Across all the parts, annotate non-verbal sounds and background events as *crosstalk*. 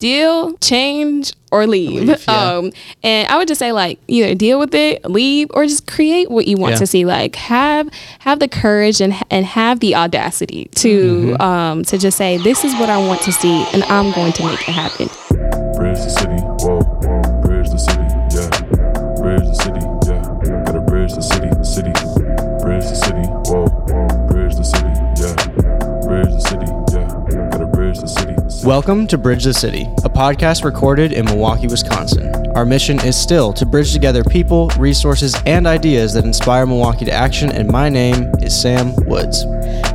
deal, change, or leave. Leave, yeah. Um, and I would just say like either deal with it, leave, or just create what you want Yeah. to see. Like have have the courage and and have the audacity to Mm-hmm. um to just say this is what I want to see, and I'm going to make it happen. Bridge the city, whoa. Bridge the city, yeah. Bridge the city, yeah. Gotta bridge the city, city. Bridge the city, whoa. Welcome to Bridge the City, a podcast recorded in Milwaukee, Wisconsin. Our mission is still to bridge together people, resources, and ideas that inspire Milwaukee to action, and my name is Sam Woods.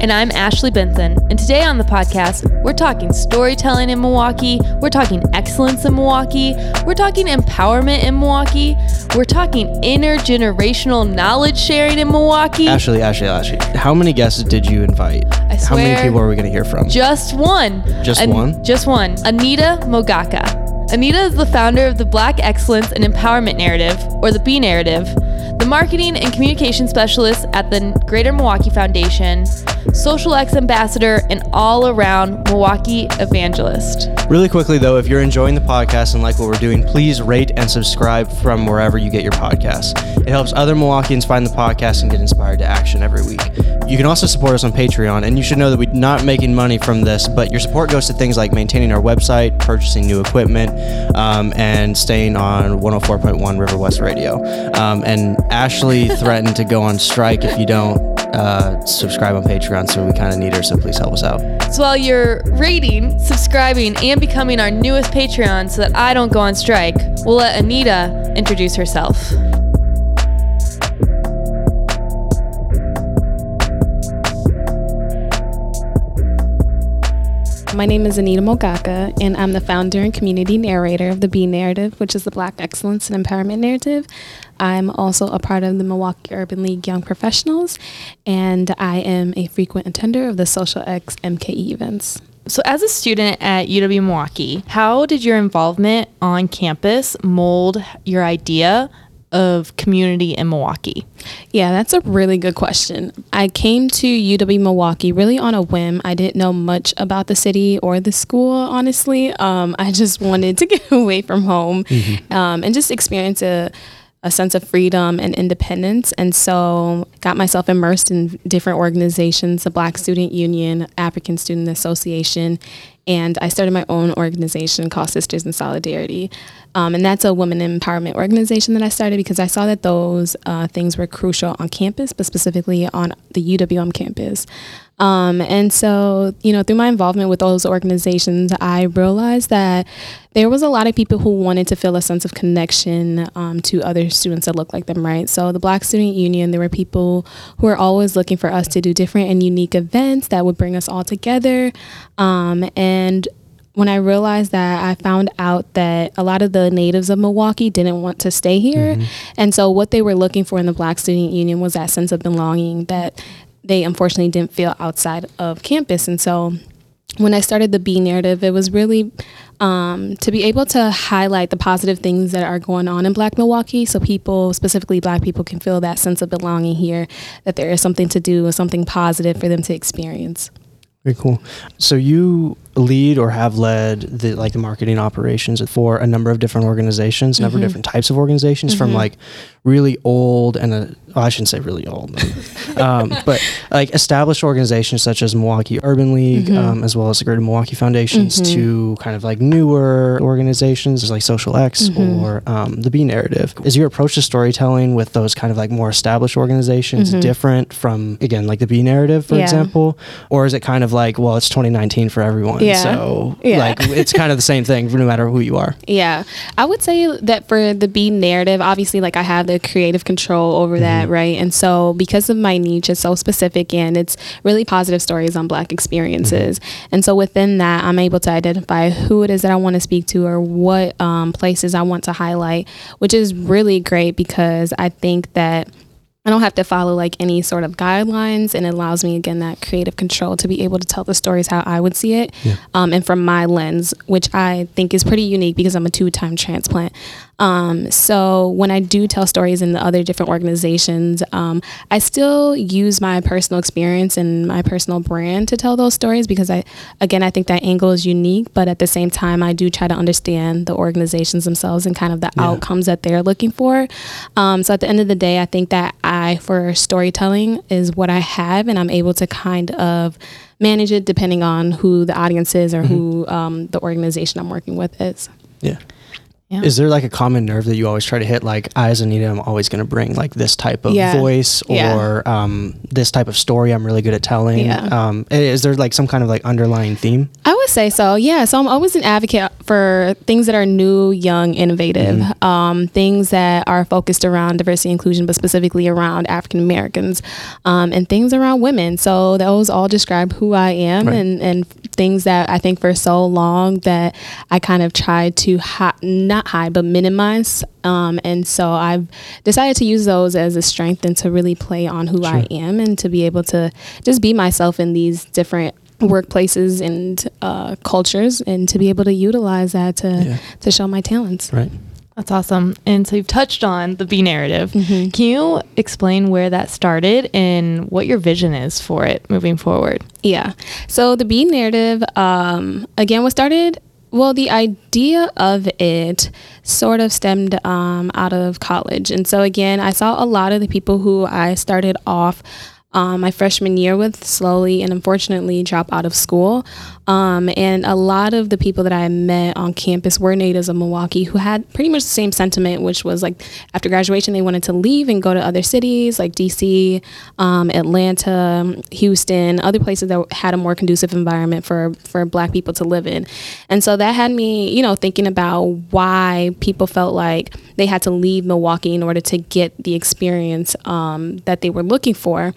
And I'm Ashley Benson. And today on the podcast, we're talking storytelling in Milwaukee. We're talking excellence in Milwaukee. We're talking empowerment in Milwaukee. We're talking intergenerational knowledge sharing in Milwaukee. Ashley, Ashley, Ashley, how many guests did you invite? I How many people are we going to hear from? Just one. Just one? Just one. Anita Mogaka. Anita is the founder of the Black Excellence and Empowerment Narrative, or the B Narrative, the marketing and communication specialist at the Greater Milwaukee Foundation, social X ambassador, and all around Milwaukee evangelist. Really quickly, though, if you're enjoying the podcast and like what we're doing, please rate and subscribe from wherever you get your podcasts. It helps other Milwaukeeans find the podcast and get inspired to action every week. You can also support us on Patreon, and you should know that we're not making money from this, but your support goes to things like maintaining our website, purchasing new equipment, um, and staying on 104.1 River West Radio. Um, and Ashley threatened to go on strike if you don't uh, subscribe on Patreon, so we kind of need her, so please help us out. So while you're rating, subscribing, and becoming our newest Patreon so that I don't go on strike, we'll let Anita introduce herself. My name is Anita Mogaka, and I'm the founder and community narrator of the B Narrative, which is the Black Excellence and Empowerment Narrative. I'm also a part of the Milwaukee Urban League Young Professionals, and I am a frequent attender of the Social X MKE events. So, as a student at UW Milwaukee, how did your involvement on campus mold your idea of community in Milwaukee? Yeah, that's a really good question. I came to UW Milwaukee really on a whim. I didn't know much about the city or the school, honestly. Um, I just wanted to *laughs* get away from home um, and just experience a, a sense of freedom and independence. And so got myself immersed in different organizations, the Black Student Union, African Student Association, and I started my own organization called Sisters in Solidarity. Um, and that's a women empowerment organization that I started because I saw that those uh, things were crucial on campus, but specifically on the UWM campus. Um, and so, you know, through my involvement with those organizations, I realized that there was a lot of people who wanted to feel a sense of connection um, to other students that look like them, right? So, the Black Student Union, there were people who were always looking for us to do different and unique events that would bring us all together. Um, and when I realized that, I found out that a lot of the natives of Milwaukee didn't want to stay here. And so, what they were looking for in the Black Student Union was that sense of belonging that they unfortunately didn't feel outside of campus. And so, when I started the B narrative, it was really um, to be able to highlight the positive things that are going on in Black Milwaukee so people, specifically Black people, can feel that sense of belonging here, that there is something to do, something positive for them to experience. Very cool. So you lead or have led the like the marketing operations for a number of different organizations, number of different types of organizations, from like really old and a, well, I shouldn't say really old, um, *laughs* but like established organizations such as Milwaukee Urban League, um, as well as the Greater Milwaukee Foundations, to kind of like newer organizations like Social X or um, the B Narrative. Is your approach to storytelling with those kind of like more established organizations different from again like the B Narrative, for Yeah. example, or is it kind of like well, it's 2019 for everyone, Yeah. so Yeah. like it's kind of the same thing no matter who you are. *laughs* Yeah, I would say that for the B narrative, obviously, like I have the creative control over that, right? And so, because of my niche, it's so specific and it's really positive stories on Black experiences. And so, within that, I'm able to identify who it is that I want to speak to or what um, places I want to highlight, which is really great because I think that I don't have to follow like any sort of guidelines, and it allows me again that creative control to be able to tell the stories how I would see it, Yeah. um, and from my lens, which I think is pretty unique because I'm a two-time transplant. Um, so when I do tell stories in the other different organizations, um, I still use my personal experience and my personal brand to tell those stories because I, again, I think that angle is unique. But at the same time, I do try to understand the organizations themselves and kind of the Yeah. outcomes that they're looking for. Um, so at the end of the day, I think that I, for storytelling, is what I have, and I'm able to kind of manage it depending on who the audience is or who um, the organization I'm working with is. Yeah. Yeah. Is there like a common nerve that you always try to hit? Like, I as Anita, I'm always going to bring like this type of Yeah. voice Yeah. or um, this type of story I'm really good at telling. Yeah. Um, is there like some kind of like underlying theme? I would say so. Yeah. So I'm always an advocate for things that are new, young, innovative, um, things that are focused around diversity inclusion, but specifically around African Americans, um, and things around women. So those all describe who I am Right. and, and things that I think for so long that I kind of tried to hi- not hide, but minimize. Um, and so I've decided to use those as a strength and to really play on who I am and to be able to just be myself in these different workplaces and uh, cultures and to be able to utilize that to Yeah. to show my talents. Right. That's awesome. And so you've touched on the B narrative. Mhm. Can you explain where that started and what your vision is for it moving forward? Yeah. So the B narrative, um, again, was started. Well, the idea of it sort of stemmed um, out of college, and so again, I saw a lot of the people who I started off. Um, my freshman year with slowly and unfortunately drop out of school. Um, and a lot of the people that I met on campus were natives of Milwaukee who had pretty much the same sentiment, which was like after graduation, they wanted to leave and go to other cities like DC, um, Atlanta, Houston, other places that had a more conducive environment for, for Black people to live in. And so that had me, you know, thinking about why people felt like they had to leave Milwaukee in order to get the experience um, that they were looking for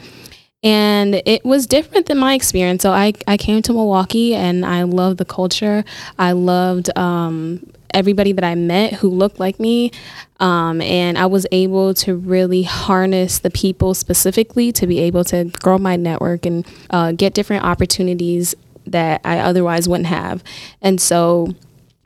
and it was different than my experience. So I, I came to Milwaukee and I loved the culture. I loved um, everybody that I met who looked like me. Um, and I was able to really harness the people specifically to be able to grow my network and uh, get different opportunities that I otherwise wouldn't have. And so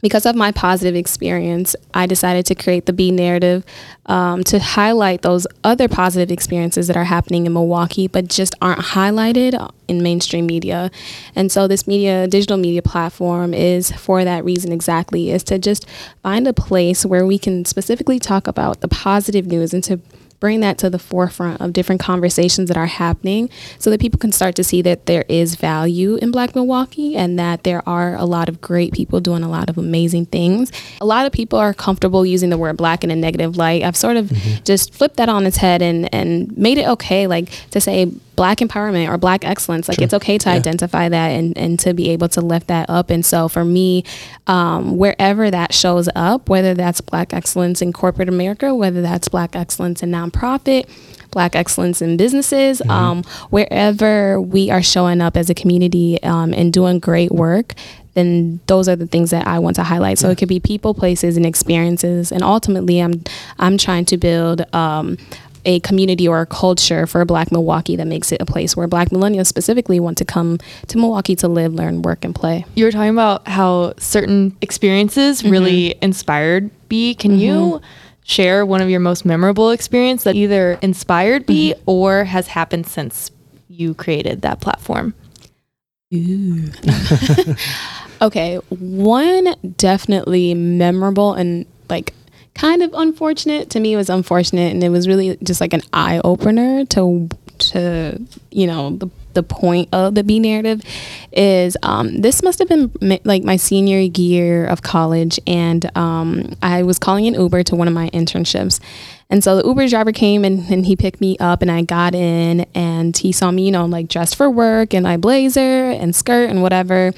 because of my positive experience, I decided to create the B narrative um, to highlight those other positive experiences that are happening in Milwaukee, but just aren't highlighted in mainstream media. And so, this media, digital media platform is for that reason exactly, is to just find a place where we can specifically talk about the positive news and to bring that to the forefront of different conversations that are happening so that people can start to see that there is value in Black Milwaukee and that there are a lot of great people doing a lot of amazing things. A lot of people are comfortable using the word black in a negative light. I've sort of mm-hmm. just flipped that on its head and, and made it okay, like to say black empowerment or black excellence. Like it's okay to Yeah. identify that and, and to be able to lift that up. And so for me, um, wherever that shows up, whether that's black excellence in corporate America, whether that's black excellence in nonprofit, black excellence in businesses, um, wherever we are showing up as a community um, and doing great work, then those are the things that I want to highlight. So it could be people, places, and experiences. And ultimately, I'm I'm trying to build um, a community or a culture for Black Milwaukee that makes it a place where Black millennials specifically want to come to Milwaukee to live, learn, work, and play. You were talking about how certain experiences mm-hmm. really inspired B. Can you mm-hmm. share one of your most memorable experience that either inspired B mm-hmm. or has happened since you created that platform? *laughs* Okay, one definitely memorable and like kind of unfortunate. To me it was unfortunate and it was really just like an eye opener to to you know the the point of the B narrative is um, this must have been like my senior year of college, and um, I was calling an Uber to one of my internships. And so the Uber driver came and, and he picked me up, and I got in, and he saw me, you know, like dressed for work in my blazer and skirt and whatever,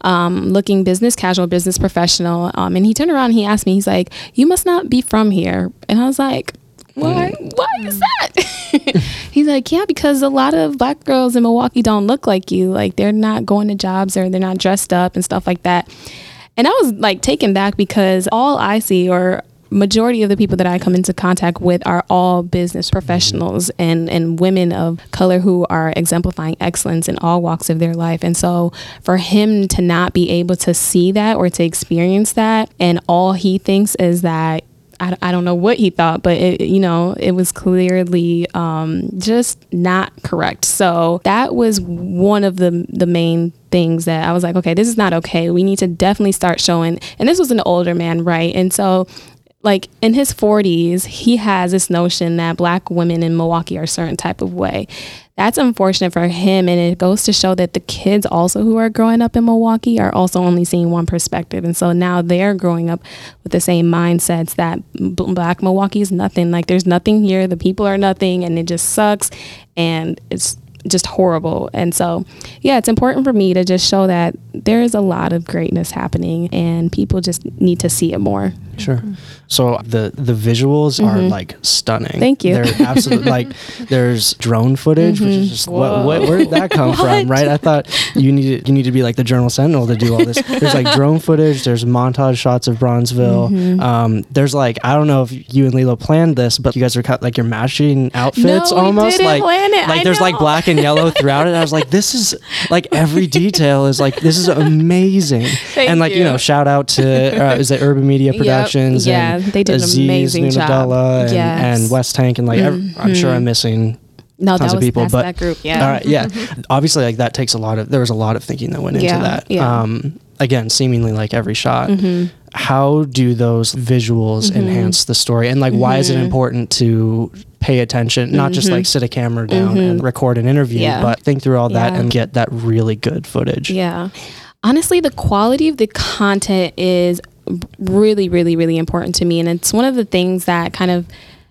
um, looking business casual, business professional. Um, and he turned around and he asked me, he's like, You must not be from here. And I was like, why? Why is that? *laughs* He's like yeah because a lot of black girls in milwaukee don't look like you. Like they're not going to jobs or they're not dressed up and stuff like that. And i was like taken back because all i see or majority of the people that I come into contact with are all business mm-hmm. professionals and and women of color who are exemplifying excellence in all walks of their life. And so for him to not be able to see that or to experience that and all he thinks is that I, I don't know what he thought, but it, you know, it was clearly um, just not correct. So that was one of the the main things that I was like, okay, this is not okay. We need to definitely start showing. And this was an older man, right? And so like in his 40s he has this notion that black women in milwaukee are a certain type of way. That's unfortunate for him and it goes to show that the kids also who are growing up in milwaukee are also only seeing one perspective and so now they're growing up with the same mindsets that black milwaukee is nothing. Like there's nothing here the people are nothing and it just sucks and it's just horrible. And so, yeah, it's important for me to just show that there is a lot of greatness happening and people just need to see it more. Sure. Mm-hmm. So the the visuals are mm-hmm. like stunning. Thank you. They're absolutely *laughs* like there's drone footage, which is just what, mm-hmm. what where did that come from, right? I thought you needed you need to be like the Journal Sentinel to do all this. *laughs* There's like drone footage. There's montage shots of Bronzeville. Um, there's like I don't know if you and Lilo planned this, but you guys are cut like you're matching outfits No, we almost didn't like plan it. like I there's like black and yellow throughout it. I was like, this is like every detail is like this is amazing. Thank and like you. you. know, shout out to uh, is it Urban Media Productions? Yeah, and they did an Aziz amazing job. Nunadella and, Yes. Mm-hmm. and West Tank and like ev- I'm sure I'm missing No, tons that of people, but that group. Yeah. all right, yeah. *laughs* Obviously, like that takes a lot of there was a lot of thinking that went into Yeah, that. yeah. Mm-hmm. Um, again, seemingly like every shot. How do those visuals mm-hmm. enhance the story, and like why is it mm-hmm. important to pay attention, not just like mm-hmm. sit a camera down and record an interview, Mm-hmm. Yeah. but think through all that Yeah. and get that really good footage. Yeah. Honestly, the quality of the content is really, really, really important to me. And it's one of the things that kind of,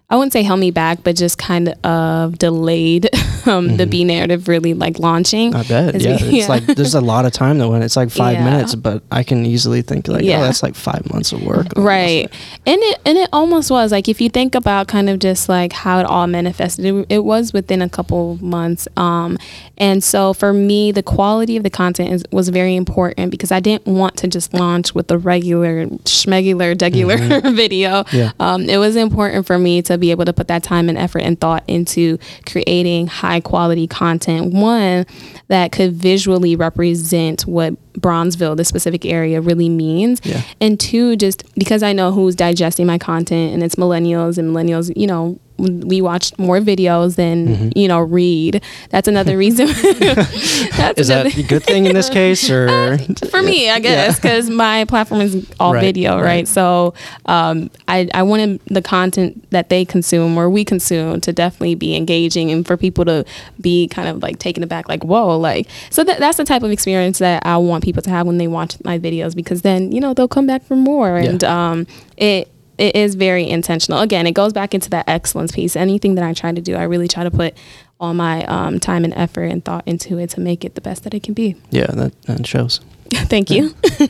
I wouldn't say held me back, but just kind of delayed *laughs* um, the B narrative really like launching. Mm-hmm. I bet. Yeah. we- *laughs* It's like there's a lot of time though when it's like five Yeah. minutes, but I can easily think like, Yeah. oh, that's like five months of work. almost. right and it and it almost was like if you think about kind of just like how it all manifested it, it was within a couple months um and so for me the quality of the content is, was very important because i didn't want to just launch with a regular schmegular degular *laughs* video Yeah. um, it was important for me to be able to put that time and effort and thought into creating high quality content. One that could visually represent what bronzeville the specific area really means Yeah. and two just because i know who's digesting my content and it's millennials and millennials you know we watch more videos than Mm-hmm. you know read that's another reason *laughs* that's Is that a good thing in this case, or *laughs* for me, I guess, because my platform is all Right, video, right? right. So um, I, I wanted the content that they consume or we consume to definitely be engaging and for people to be kind of like taken aback, like, whoa, like, so that, that's the type of experience that I want people to have when they watch my videos because then, you know, they'll come back for more. Yeah. And um, it, it is very intentional. Again, it goes back into that excellence piece. Anything that I try to do, I really try to put all my um, time and effort and thought into it to make it the best that it can be. yeah, that, that shows. *laughs* Thank you. *laughs*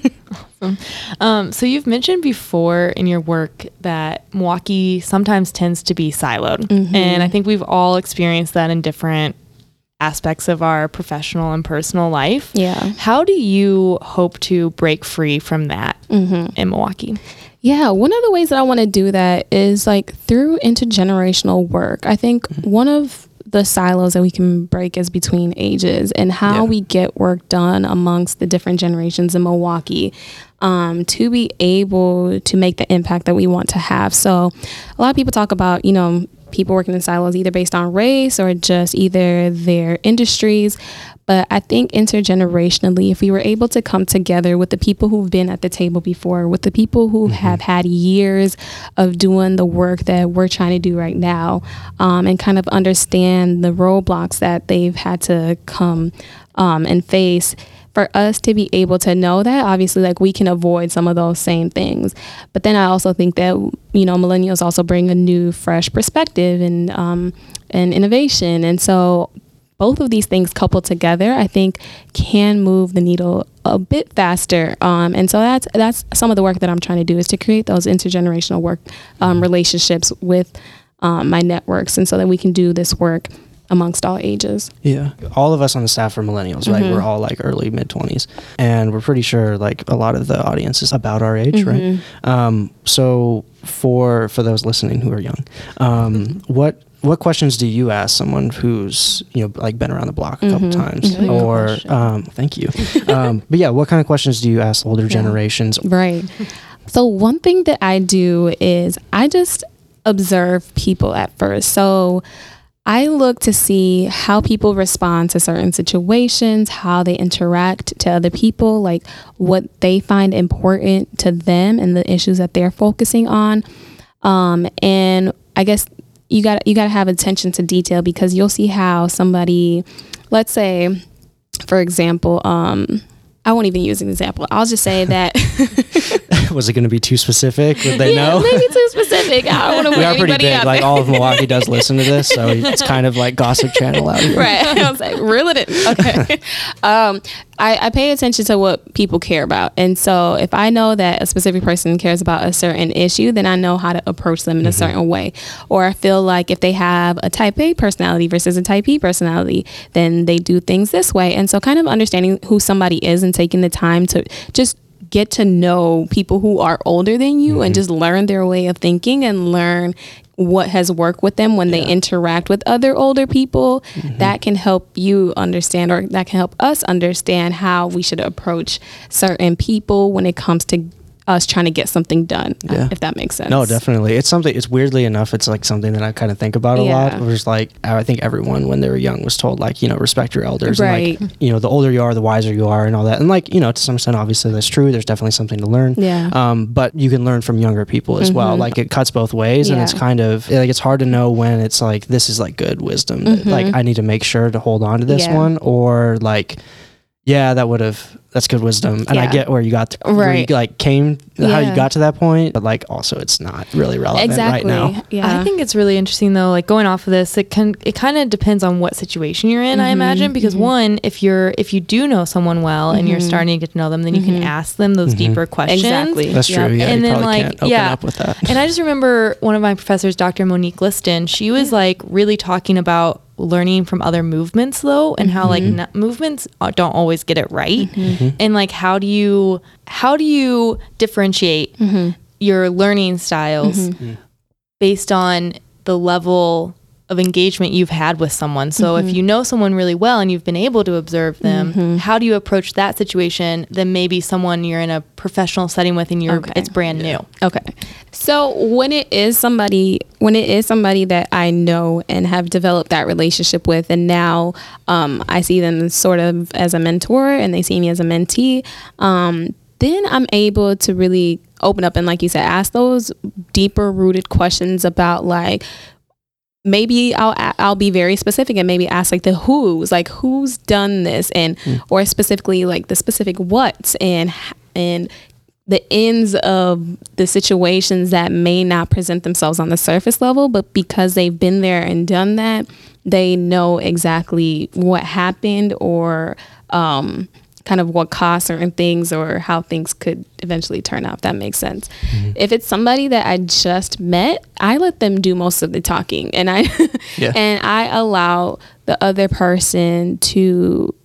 Um, so you've mentioned before in your work that Milwaukee sometimes tends to be siloed, Mm-hmm. and I think we've all experienced that in different aspects of our professional and personal life. Yeah. How do you hope to break free from that Mm-hmm. in Milwaukee? Yeah, one of the ways that I want to do that is like through intergenerational work. I think one of the silos that we can break is between ages and how Yeah. we get work done amongst the different generations in Milwaukee um, to be able to make the impact that we want to have. So, a lot of people talk about, you know, people working in silos either based on race or just either their industries. But I think intergenerationally, if we were able to come together with the people who've been at the table before, with the people who have had years of doing the work that we're trying to do right now, um, and kind of understand the roadblocks that they've had to come um, and face, for us to be able to know that, obviously, like we can avoid some of those same things. But then I also think that you know millennials also bring a new, fresh perspective and um, and innovation, and so both of these things coupled together, I think, can move the needle a bit faster. Um, and so that's that's some of the work that I'm trying to do is to create those intergenerational work um, relationships with um, my networks, and so that we can do this work amongst all ages. Yeah. All of us on the staff are millennials, right? Mhm. We're all like early mid 20s. And we're pretty sure like a lot of the audience is about our age, right? Mm-hmm. Um, so for for those listening who are young, um, what what questions do you ask someone who's you know like been around the block a couple Mhm. times, Really or um, thank you, um, but yeah, what kind of questions do you ask older generations? Right. So one thing that I do is I just observe people at first. So I look to see how people respond to certain situations, how they interact to other people, like what they find important to them and the issues that they're focusing on. Um, and I guess you got you got to have attention to detail because you'll see how somebody, let's say, for example, um, I won't even use an example. I'll just say that *laughs* Was it going to be too specific? Would they yeah, know? maybe too *laughs* specific. I don't want to we are pretty big. Like all of Milwaukee does listen to this, so *laughs* it's kind of like gossip channel out here. right. I was like, reel it in. Okay. um, I, I pay attention to what people care about. And so if I know that a specific person cares about a certain issue, then I know how to approach them in a certain way. Or I feel like if they have a type A personality versus a type B personality, then they do things this way. And so kind of understanding who somebody is and taking the time to just get to know people who are older than you and mm-hmm. just learn their way of thinking and learn what has worked with them when they interact with other older people. Mm-hmm. That can help you understand or that can help us understand how we should approach certain people when it comes to us trying to get something done Yeah. if that makes sense No, definitely. It's something. It's weirdly enough. It's like something that I kind of think about a Yeah. lot. Where it's like I think everyone when they were young was told like you know respect your elders. Right. And like, you know the older you are, the wiser you are, and all that. And like you know to some extent, obviously that's true. There's definitely something to learn. Yeah. Um, but you can learn from younger people as well. Mhm. Like it cuts both ways, and it's kind of like it's hard to know when it's like this is like good wisdom. that, Mhm. Like I need to make sure to hold on to this Yeah. one, or like. Yeah, that would have. That's good wisdom, and I get where you got to, where you Right. like came, how you got to that point, but like also it's not really relevant exactly right now. yeah I think it's really interesting though, like going off of this, it can it kind of depends on what situation you're in, I Mhm, imagine. Because mhm. one, if you're if you do know someone well and you're Mhm. starting to get to know them, then you can Mhm. ask them those Mhm. deeper questions. exactly That's Yep. true. Yeah, And you then, like, can't open yeah. up with that. And I just remember one of my professors, Dr. Monique Liston, she was like really talking about learning from other movements though and how like Mhm. n- movements uh, don't always get it right Mhm. and like how do you how do you differentiate Mhm. your learning styles based on the level of engagement you've had with someone. So if Mhm. you know someone really well and you've been able to observe them, Mhm. how do you approach that situation than maybe someone you're in a professional setting with and you're Okay. it's brand new. Okay. So when it is somebody when it is somebody that I know and have developed that relationship with and now um, I see them sort of as a mentor and they see me as a mentee, um, then I'm able to really open up and like you said, ask those deeper rooted questions about like maybe I'll I'll be very specific and maybe ask like the who's like who's done this and or specifically like the specific what's and and the ends of the situations that may not present themselves on the surface level but because they've been there and done that they know exactly what happened or um kind of what caused certain things or how things could eventually turn out if that makes sense. If it's somebody that i just met i let them do most of the talking. And i Yeah. *laughs* and i allow the other person to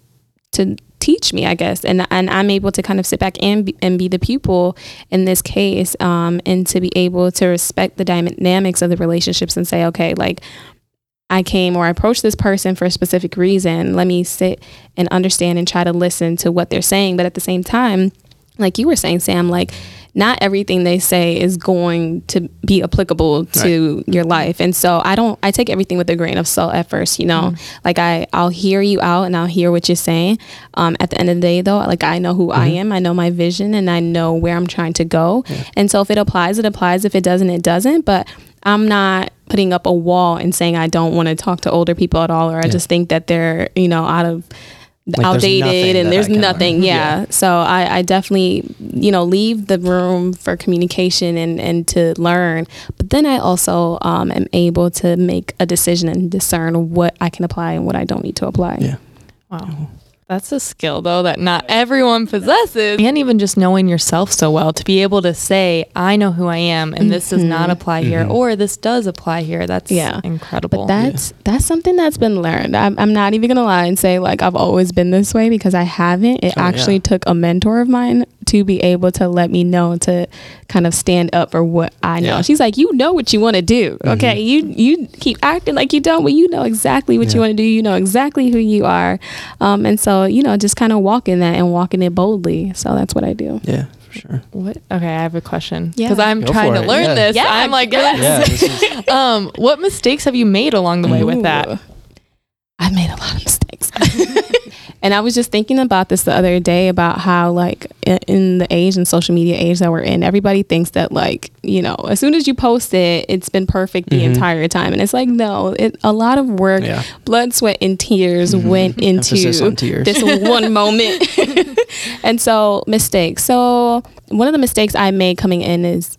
to teach me, I guess, and and I'm able to kind of sit back and be, and be the pupil in this case, um, and to be able to respect the dynamics of the relationships and say, okay, like I came or I approached this person for a specific reason. Let me sit and understand and try to listen to what they're saying, but at the same time, like you were saying, Sam, like not everything they say is going to be applicable to your life. And so I don't I take everything with a grain of salt at first, you know. Like I I'll hear you out and I'll hear what you're saying. Um at the end of the day though, like I know who I am, I know my vision and I know where I'm trying to go. And so if it applies, it applies. If it doesn't, it doesn't. But I'm not putting up a wall and saying I don't want to talk to older people at all or I just think that they're, you know, out of Like, outdated and there's nothing learn. yeah. so I, I definitely you know leave the room for communication and and to learn but then i also um, am able to make a decision and discern what i can apply and what i don't need to apply Yeah. Wow. That's a skill though that not everyone possesses. And even just knowing yourself so well to be able to say, I know who I am and this does not mm-hmm. apply here mm-hmm. or this does apply here. That's Yeah. incredible. But that's that's something that's been learned. I'm, I'm not even gonna lie and say like I've always been this way because I haven't. It Oh, yeah. actually took a mentor of mine to be able to let me know to kind of stand up for what I know. Yeah. She's like, you know what you want to do, okay? You you keep acting like you don't, but you know exactly what you want to do. You know exactly who you are, um, and so you know just kind of walking that and walking it boldly. So that's what I do. Yeah, for sure. what? Okay, I have a question Yeah. because I'm Go trying to it. learn Yeah. this. Yeah, I'm like, yes. Yeah, is, *laughs* um, what mistakes have you made along the way with that? I've made a lot of mistakes. *laughs* and I was just thinking about this the other day about how, like, in, the age and social media age that we're in, everybody thinks that, like, you know, as soon as you post it, it's been perfect the mm-hmm. entire time. And it's like, no, it, a lot of work, Yeah. blood, sweat, and tears mm-hmm. went *laughs* into on tears. this one *laughs* moment. *laughs* and so, mistakes. So, one of the mistakes I made coming in is.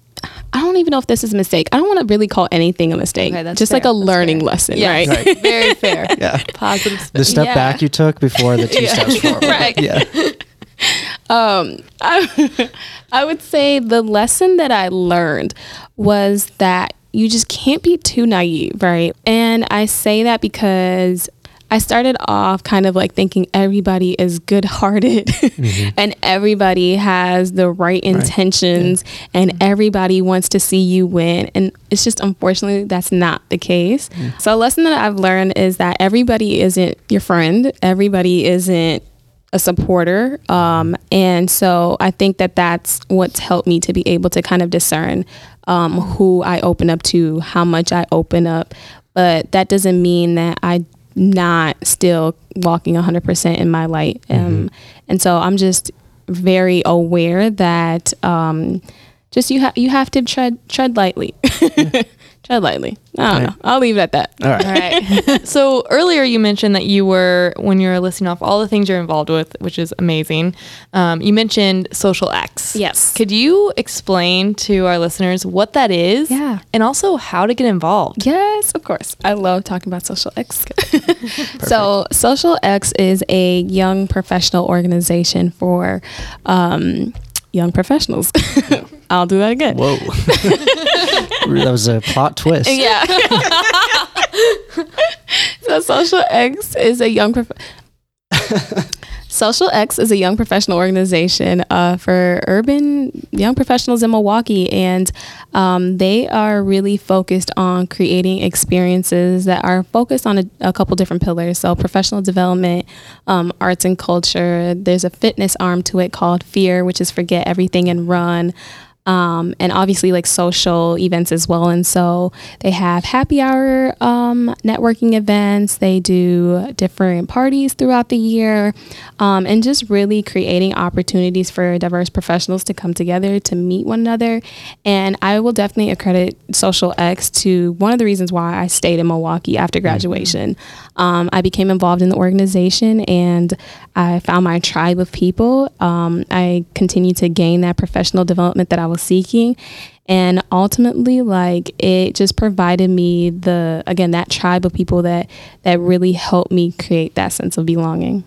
I don't even know if this is a mistake. I don't want to really call anything a mistake. Okay, that's just like a That's learning fair. lesson, Yes. right? Right. *laughs* Very fair. *laughs* yeah. Positive spin. The step Yeah. back you took before the two *laughs* Yeah. steps forward. Right. Yeah. um, I, I would say the lesson that I learned was that you just can't be too naive, right? And I say that because I started off kind of like thinking everybody is good hearted *laughs* and everybody has the right intentions and everybody wants to see you win. And it's just unfortunately that's not the case. So, a lesson that I've learned is that everybody isn't your friend, everybody isn't a supporter. Um, and so I think that that's what's helped me to be able to kind of discern um, who I open up to, how much I open up. But that doesn't mean that I'm not still walking 100% in my light. Um, And so I'm just very aware that um, just you, ha- you have to tread, tread lightly. *laughs* tread lightly. I don't Right. know. I'll leave it at that. All right. All right. *laughs* so earlier you mentioned that you were when you were listing off all the things you're involved with, which is amazing. Um, you mentioned Social X. Yes. Could you explain to our listeners what that is? Yeah. And also how to get involved. Yes, of course. I love talking about Social X. *laughs* so, Social X is a young professional organization for um, young professionals. *laughs* I'll do that again. Whoa. *laughs* that was a plot twist. Yeah. *laughs* so Social X is a young prof- *laughs* Social X is a young professional organization uh, for urban young professionals in Milwaukee, and um, they are really focused on creating experiences that are focused on a, a couple different pillars. So, professional development, um, arts and culture. There's a fitness arm to it called Fear, which is forget everything and run um, and obviously like social events as well. And so they have happy hour um, networking events. They do different parties throughout the year, um, and just really creating opportunities for diverse professionals to come together to meet one another. And I will definitely accredit Social X to one of the reasons why I stayed in Milwaukee after graduation. Um, I became involved in the organization and I found my tribe of people. Um, I continued to gain that professional development that I was seeking. And ultimately, like it just provided me the again that tribe of people that that really helped me create that sense of belonging.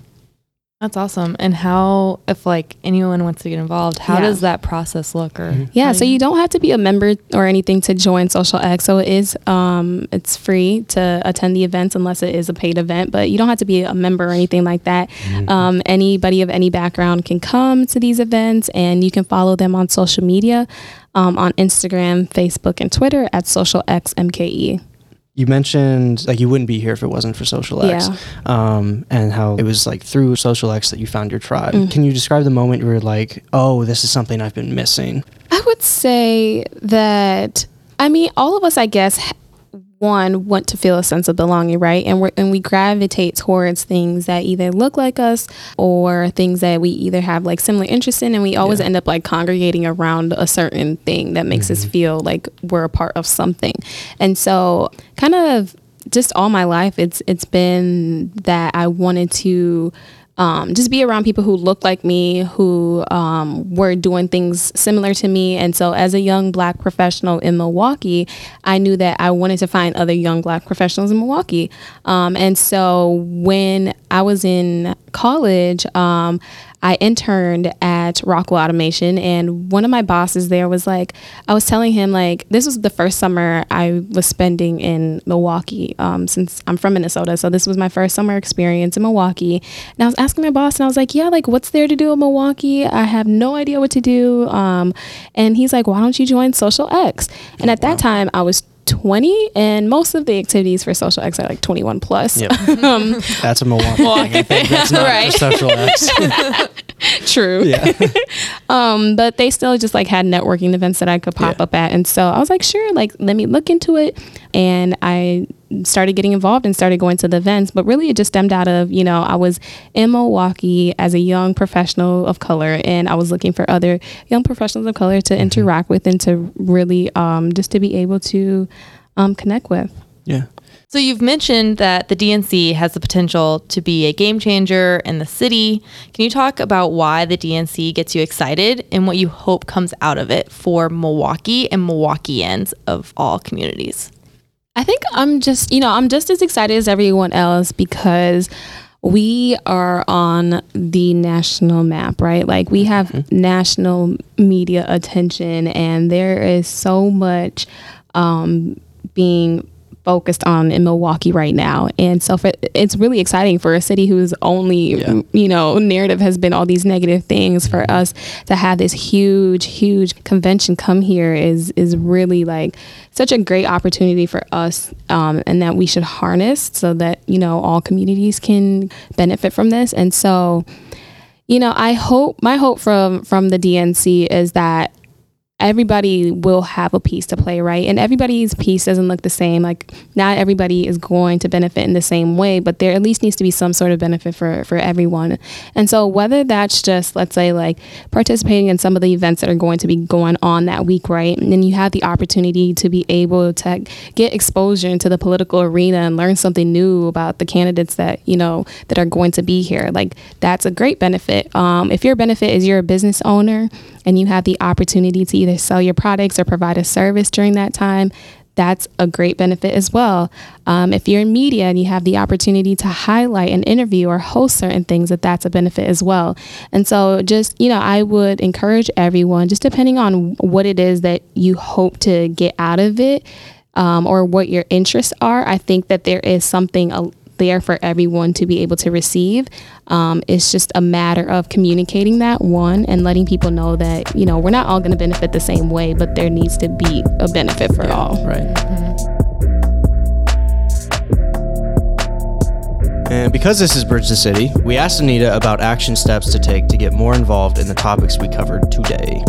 That's awesome. And how, if like anyone wants to get involved, how Yeah. does that process look? Or Yeah, so you don't have to be a member or anything to join Social X. So it is um it's free to attend the events unless it is a paid event, but you don't have to be a member or anything like that. Um, anybody of any background can come to these events and you can follow them on social media um, on Instagram, Facebook, and Twitter at Social X MKE. You mentioned like you wouldn't be here if it wasn't for Social X, Yeah. um, and how it was like through Social X that you found your tribe. Mm. Can you describe the moment you were like, "Oh, this is something I've been missing"? I would say that I mean all of us I guess one want to feel a sense of belonging, right? And we and we gravitate towards things that either look like us or things that we either have like similar interests in and we always Yeah. end up like congregating around a certain thing that makes us mm-hmm. feel like we're a part of something. And so kind of just all my life it's it's been that I wanted to um, just be around people who look like me, who um, were doing things similar to me. And so, as a young black professional in Milwaukee, I knew that I wanted to find other young black professionals in Milwaukee. Um, and so, when I was in college, um, I interned at Rockwell Automation, and one of my bosses there was like, I was telling him like this was the first summer I was spending in Milwaukee, um, since I'm from Minnesota, so this was my first summer experience in Milwaukee. And I was asking my boss, and I was like, Yeah, like what's there to do in Milwaukee? I have no idea what to do. Um, and he's like, Why don't you join Social X? And at that time, I was 20 and most of the activities for social x are like 21 plus Yep. *laughs* That's a Milwaukee. thing. I think that's *laughs* not Right. just social X. *laughs* true yeah. um but they still just like had networking events that i could pop Yeah. up at and so i was like sure like let me look into it and i started getting involved and started going to the events but really it just stemmed out of you know i was in milwaukee as a young professional of color and i was looking for other young professionals of color to interact with and to really um just to be able to um connect with Yeah. So you've mentioned that the DNC has the potential to be a game changer in the city. Can you talk about why the DNC gets you excited and what you hope comes out of it for Milwaukee and Milwaukeeans of all communities? I think I'm just, you know, I'm just as excited as everyone else because we are on the national map, right? Like we have national media attention and there is so much um, being focused on in Milwaukee right now. And so for, it's really exciting for a city whose only, Yeah. you know, narrative has been all these negative things for us to have this huge, huge convention come here is, is really like such a great opportunity for us um, and that we should harness so that, you know, all communities can benefit from this. And so, you know, I hope my hope from from the DNC is that everybody will have a piece to play, right? And everybody's piece doesn't look the same. Like not everybody is going to benefit in the same way, but there at least needs to be some sort of benefit for for everyone. And so whether that's just let's say like participating in some of the events that are going to be going on that week, right? And then you have the opportunity to be able to get exposure into the political arena and learn something new about the candidates that, you know, that are going to be here. Like that's a great benefit. Um, if your benefit is you're a business owner and you have the opportunity to either sell your products or provide a service during that time, that's a great benefit as well. Um, if you're in media and you have the opportunity to highlight an interview or host certain things, that that's a benefit as well. And so, just you know, I would encourage everyone, just depending on what it is that you hope to get out of it, um, or what your interests are. I think that there is something there for everyone to be able to receive. Um, it's just a matter of communicating that one and letting people know that you know we're not all going to benefit the same way, but there needs to be a benefit for all. Right. And because this is Bridge the City, we asked Anita about action steps to take to get more involved in the topics we covered today.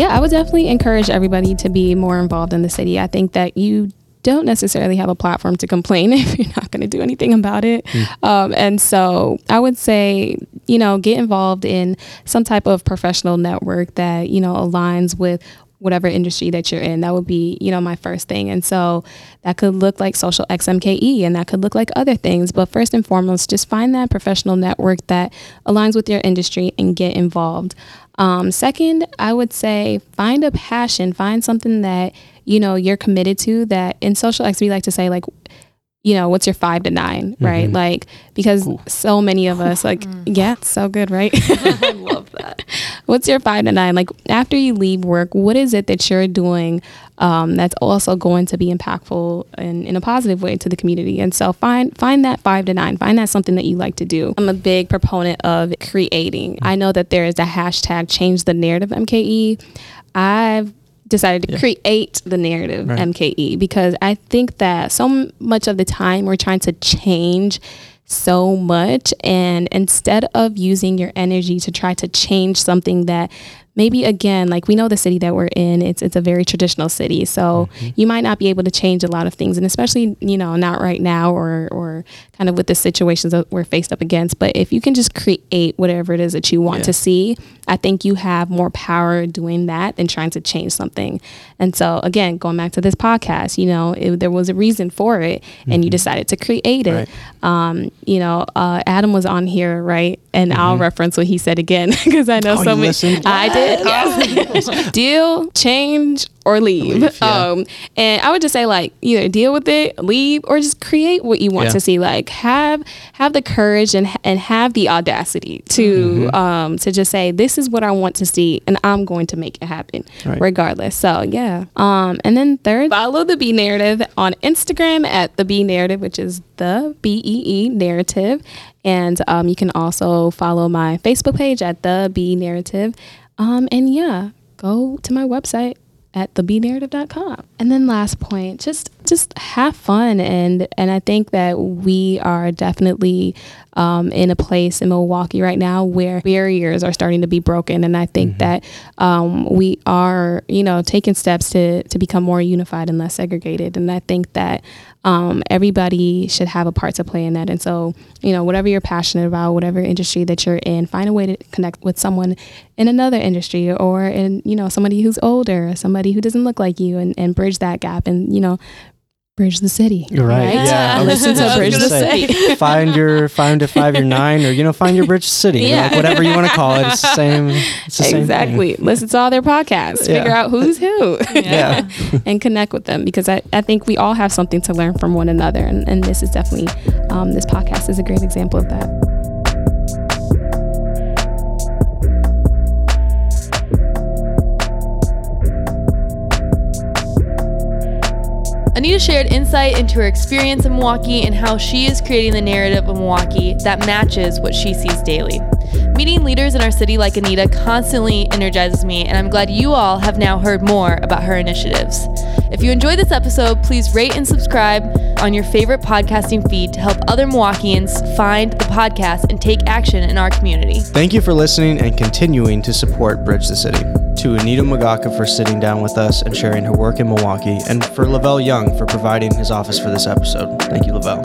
Yeah, I would definitely encourage everybody to be more involved in the city. I think that you don't necessarily have a platform to complain *laughs* if you're not going to do anything about it. Um, and so I would say, you know, get involved in some type of professional network that, you know, aligns with whatever industry that you're in. That would be, you know, my first thing. And so that could look like social XMKE and that could look like other things. But first and foremost, just find that professional network that aligns with your industry and get involved. Um, second, I would say find a passion, find something that, you know, you're committed to that in social X, we like to say like, you know, what's your five to 9 right? Mhm. Like, because so many of us, like, yeah, it's so good, right? *laughs* I *laughs* love that. What's your five to nine? Like after you leave work, what is it that you're doing um, that's also going to be impactful and in a positive way to the community? And so find find that five to nine. Find that something that you like to do. I'm a big proponent of creating. I know that there is a hashtag change the narrative MKE. I've decided to Yeah. create the narrative Right. MKE because I think that so m- much of the time we're trying to change so much and instead of using your energy to try to change something that maybe again like we know the city that we're in it's it's a very traditional city so you might not be able to change a lot of things and especially you know not right now or or kind of with the situations that we're faced up against but if you can just create whatever it is that you want Yeah. to see i think you have more power doing that than trying to change something and so again going back to this podcast you know it, there was a reason for it and you decided to create it um, you know, uh, Adam was on here, right? And I'll reference what he said again *laughs* because I know Oh, so many. I it. Yes. *laughs* *laughs* deal, change, or leave. Leave, yeah. Um, and I would just say like either deal with it, leave, or just create what you want Yeah. to see. Like have have the courage and and have the audacity to Mm-hmm. um to just say this is what I want to see, and I'm going to make it happen Right. regardless. So yeah. Um, and then third, follow the B narrative on Instagram at the B narrative, which is the B E E narrative, and um, you can also follow my Facebook page at the B narrative. Um, and yeah, go to my website at thebnarrative.com. And then last point, just just have fun. And and I think that we are definitely um, in a place in Milwaukee right now where barriers are starting to be broken. And I think that um, we are, you know, taking steps to to become more unified and less segregated. And I think that um, everybody should have a part to play in that. And so, you know, whatever you're passionate about, whatever industry that you're in, find a way to connect with someone in another industry or in, you know, somebody who's older, somebody who doesn't look like you and, and bridge that gap and, you know, bridge the city. You're right. Right? Yeah. I Listen *laughs* to Bridge the say, City. Find your find a five your nine, or you know, find your bridge city. Yeah. Like whatever you want to call it. It's the same. It's the same thing. exactly. Listen to all their podcasts, Yeah. figure out who's who. Yeah. *laughs* and connect with them because I, I think we all have something to learn from one another. And, and this is definitely, um, this podcast is a great example of that. Anita shared insight into her experience in Milwaukee and how she is creating the narrative of Milwaukee that matches what she sees daily. Meeting leaders in our city like Anita constantly energizes me, and I'm glad you all have now heard more about her initiatives. If you enjoyed this episode, please rate and subscribe on your favorite podcasting feed to help other Milwaukeeans find the podcast and take action in our community. Thank you for listening and continuing to support Bridge the City. To Anita Magaka for sitting down with us and sharing her work in Milwaukee, and for Lavelle Young for providing his office for this episode. Thank you, Lavelle.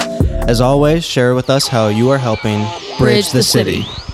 As always, share with us how you are helping Bridge, Bridge the, the city. city.